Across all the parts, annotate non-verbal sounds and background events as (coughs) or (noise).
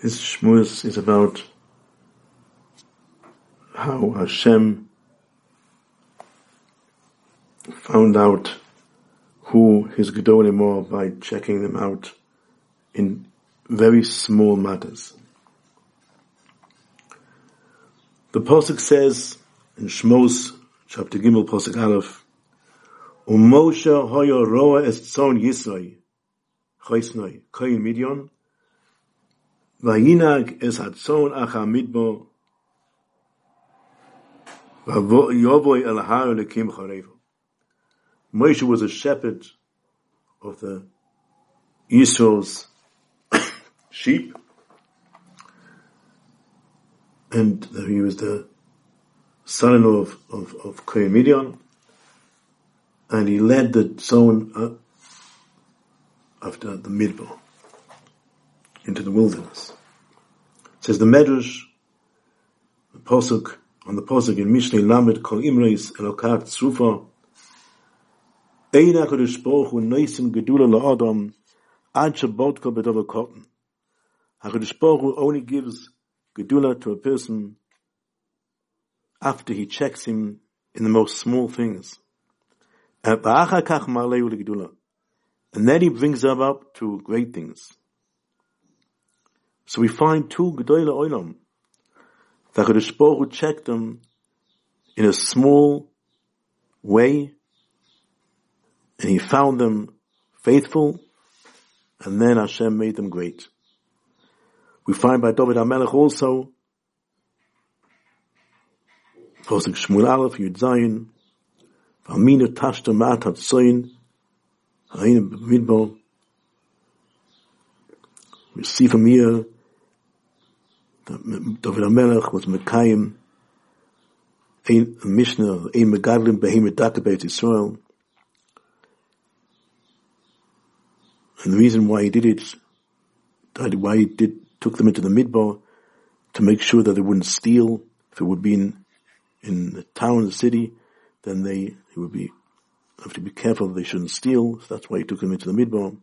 His shmuz is about how Hashem found out who his Gedolim are by checking them out in very small matters. The Pasuk says in Shmos, chapter Gimel, Pasuk Aleph, Umosha hoya roa es tzon Yisroi, choisnoi, koyin midyon, vayinag es acha midbo, vavoy el har lekim charevo. Moshe was a shepherd of the Yisro's (coughs) sheep, and he was the son-in-law of, of, of Midian, and he led the zone up uh, after the Midbar into the wilderness. It says the Medrash, the Posuk, on the Posuk in Mishlei Lamed Kol Imreis Elokat Tzrufa, Ein HaKadosh Baruch Hu Noisim Gedula LaAdam Ad Shabbotka B'Dova Kotten. HaKadosh Baruch Hu only gives Gedula to a person after he checks him in the most small things. And then he brings them up to great things. So we find two Gedola Olam that Kadosh Baruch checked them in a small way and he found them faithful, and then Hashem made them great. We find by David HaMelech also, Posik Shmuel Aleph, Yud Zayin, Mat HaTzoyin, Ha'ina Midbo. We see from here David HaMelech was Mekayim, a Mishnah, a Megadlim Behemoth Database Israel, And the reason why he did it, why he did, took them into the midbar, to make sure that they wouldn't steal. If it would be in, in the town, the city, then they, he would be, have to be careful that they shouldn't steal. So that's why he took them into the midbar.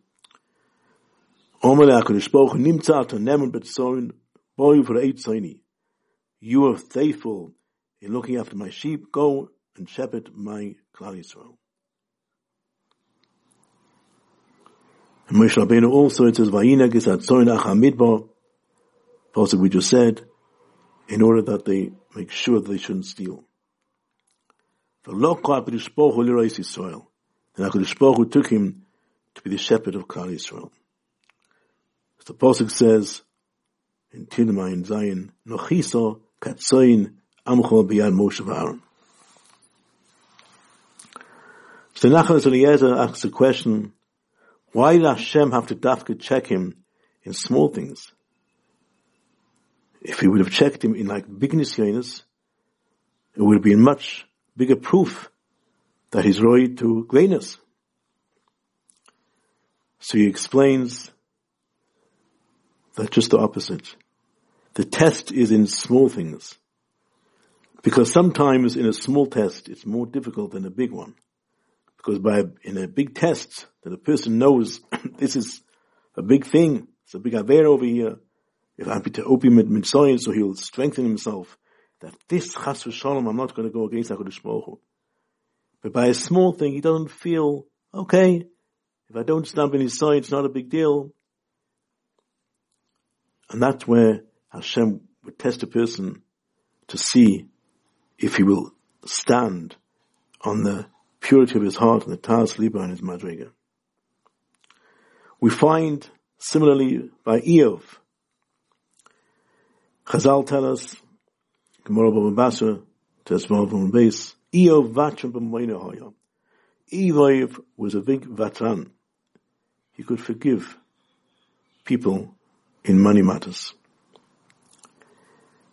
You are faithful in looking after my sheep. Go and shepherd my Klal Yisrael. And Moshe Rabbeinu also, it says, Vayina gisat soinach hamidbar, pasuk we just said, in order that they make sure that they shouldn't steal. V'lo kol HaKadosh Baruch Hu lirois Yisrael. And HaKadosh Baruch Hu took him to be the shepherd of Klal Yisrael. The pasuk says, in Tehillim Ayin Zayin, Nochiso katzoin amcho biyad Moshe v'Aaron. So Nachalas Eliezer asks a question, why did Hashem have to dafka check him in small things? If he would have checked him in like big nisyonis, it would have been much bigger proof that he's roy to greatness. So he explains that just the opposite. The test is in small things. Because sometimes in a small test, it's more difficult than a big one. Because by, in a big test, that a person knows (coughs) this is a big thing, it's a big aver over here, if I'm to opium mitzayim, so he'll strengthen himself, that this chas v'shalom, I'm not going to go against HaKadosh Baruch Hu. But by a small thing, he doesn't feel, okay, if I don't stamp in his side, it's not a big deal. And that's where Hashem would test a person to see if he will stand on the purity of his heart and the Taz Liba and his Madriga. We find similarly by Iyov. Chazal tell us, Gemara Baba Basra, Tesmal from base, Iyov Vatran B'moina Hoyam. Iyov was a big Vatran. He could forgive people in money matters.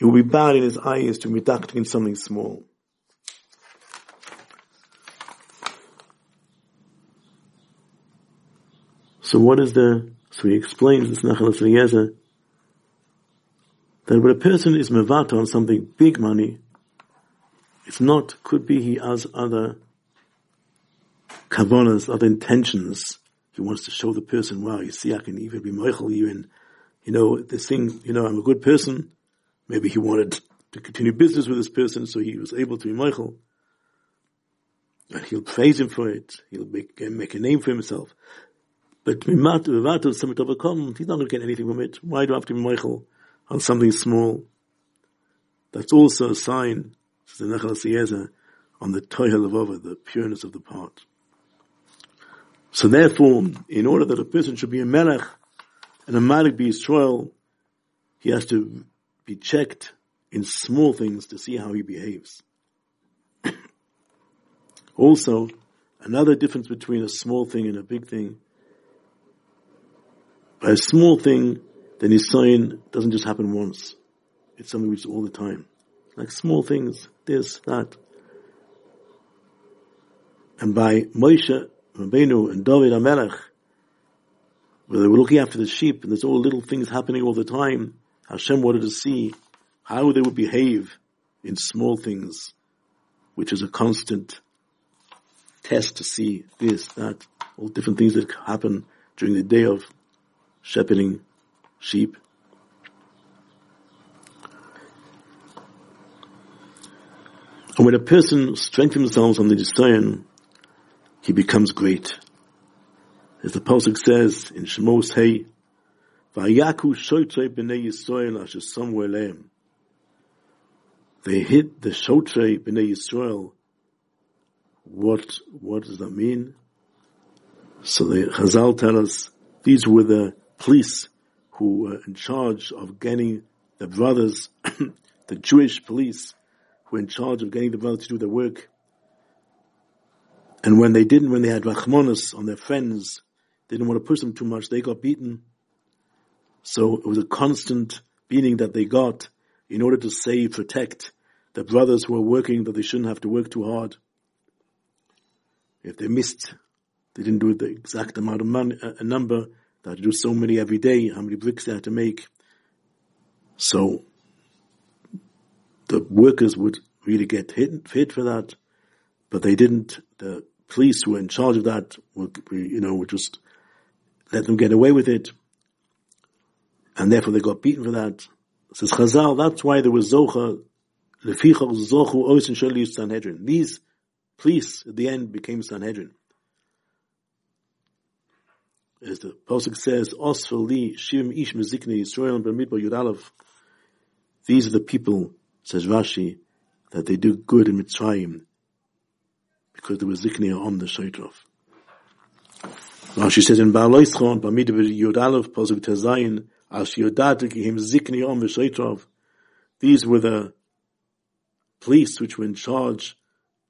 It will be bad in his eyes to be medactic in something small. So what is the, so he explains this Nachalas Eliezer, that when a person is mevat on something big money, it's not, could be he has other kavanas, other intentions. He wants to show the person, wow, you see, I can even be Michael you in, you know, this thing, you know, I'm a good person. Maybe he wanted to continue business with this person, so he was able to be Michael. And he'll praise him for it. He'll make, make a name for himself. But Mivat, something to overcome, he's not going to get anything from it. Why do I have to be Michael on something small? That's also a sign, says the Nachalas Eliezer, on the Tohel of the pureness of the part. So therefore, in order that a person should be a Melech, and a Malik be Israel, he has to be checked in small things to see how he behaves. (coughs) also, another difference between a small thing and a big thing by a small thing, then his sign doesn't just happen once. It's something which is all the time. Like small things, this, that. And by Moshe, Rabbeinu, and David HaMelech, where they were looking after the sheep, and there's all little things happening all the time, Hashem wanted to see how they would behave in small things, which is a constant test to see this, that, all different things that happen during the day of shepherding sheep. And when a person strengthens himself on the Nisayan, he becomes great. As the Pasuk says in Shemos Hey, Vayaku b'nei Yisrael asher. They hit the shotre b'nei Yisrael. What, what does that mean? So the Chazal tell us these were the police who were in charge of getting the brothers, (clears throat) the Jewish police who were in charge of getting the brothers to do their work. And when they didn't, when they had rachmanis on their friends, they didn't want to push them too much, they got beaten. So it was a constant beating that they got in order to save, protect the brothers who were working that they shouldn't have to work too hard. If they missed, they didn't do the exact amount of money, uh, a number, they had to do so many every day, how many bricks they had to make. So the workers would really get hit, hit for that, but they didn't. The police who were in charge of that would, you know, would just let them get away with it. And therefore they got beaten for that. says Chazal, that's why there was Zocha, Lefichach Zochu Oisin Shali Sanhedrin. These police at the end became Sanhedrin as the Pasuk says, Osfali Shim Ish Mezikne Yisrael and Bamidbar Yudalev. These are the people, says Rashi, that they do good in Mitzrayim because there was Zikne on the Shaitrov. Rashi says in Beha'aloscha, Bamidbar Yudalev, Pasuk Tezayin, on the These were the police which were in charge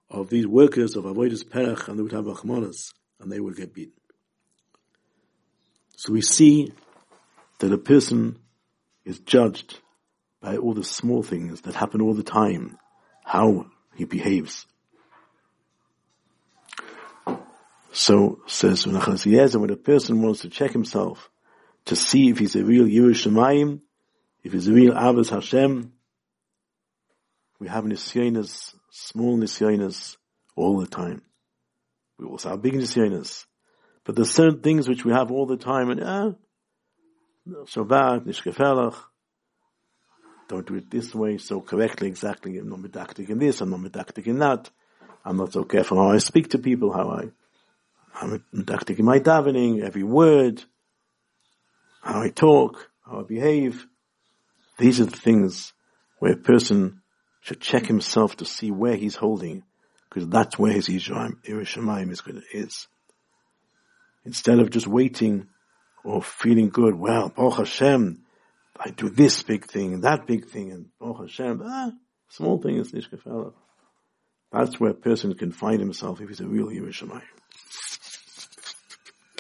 of these workers of Avoidus Perech and they would have Achmanas and they would get beaten. So we see that a person is judged by all the small things that happen all the time, how he behaves. So says Menachem when a person wants to check himself to see if he's a real yirei Shamayim, if he's a real Avos Hashem, we have nisyonis, small nisyonis all the time. We also have big nisyonis. But there's certain things which we have all the time and, ah, bad, nishkefelach. Don't do it this way, so correctly, exactly. I'm not medactic in this, I'm not medactic in that. I'm not so careful how I speak to people, how I, I'm medactic my davening, every word, how I talk, how I behave. These are the things where a person should check himself to see where he's holding, because that's where his yirei Shamayim is, is. Instead of just waiting or feeling good, well, Baruch Hashem, I do this big thing that big thing and Baruch Hashem, ah, small thing is Nishkafela. That's where a person can find himself if he's a real yirei Shamayim.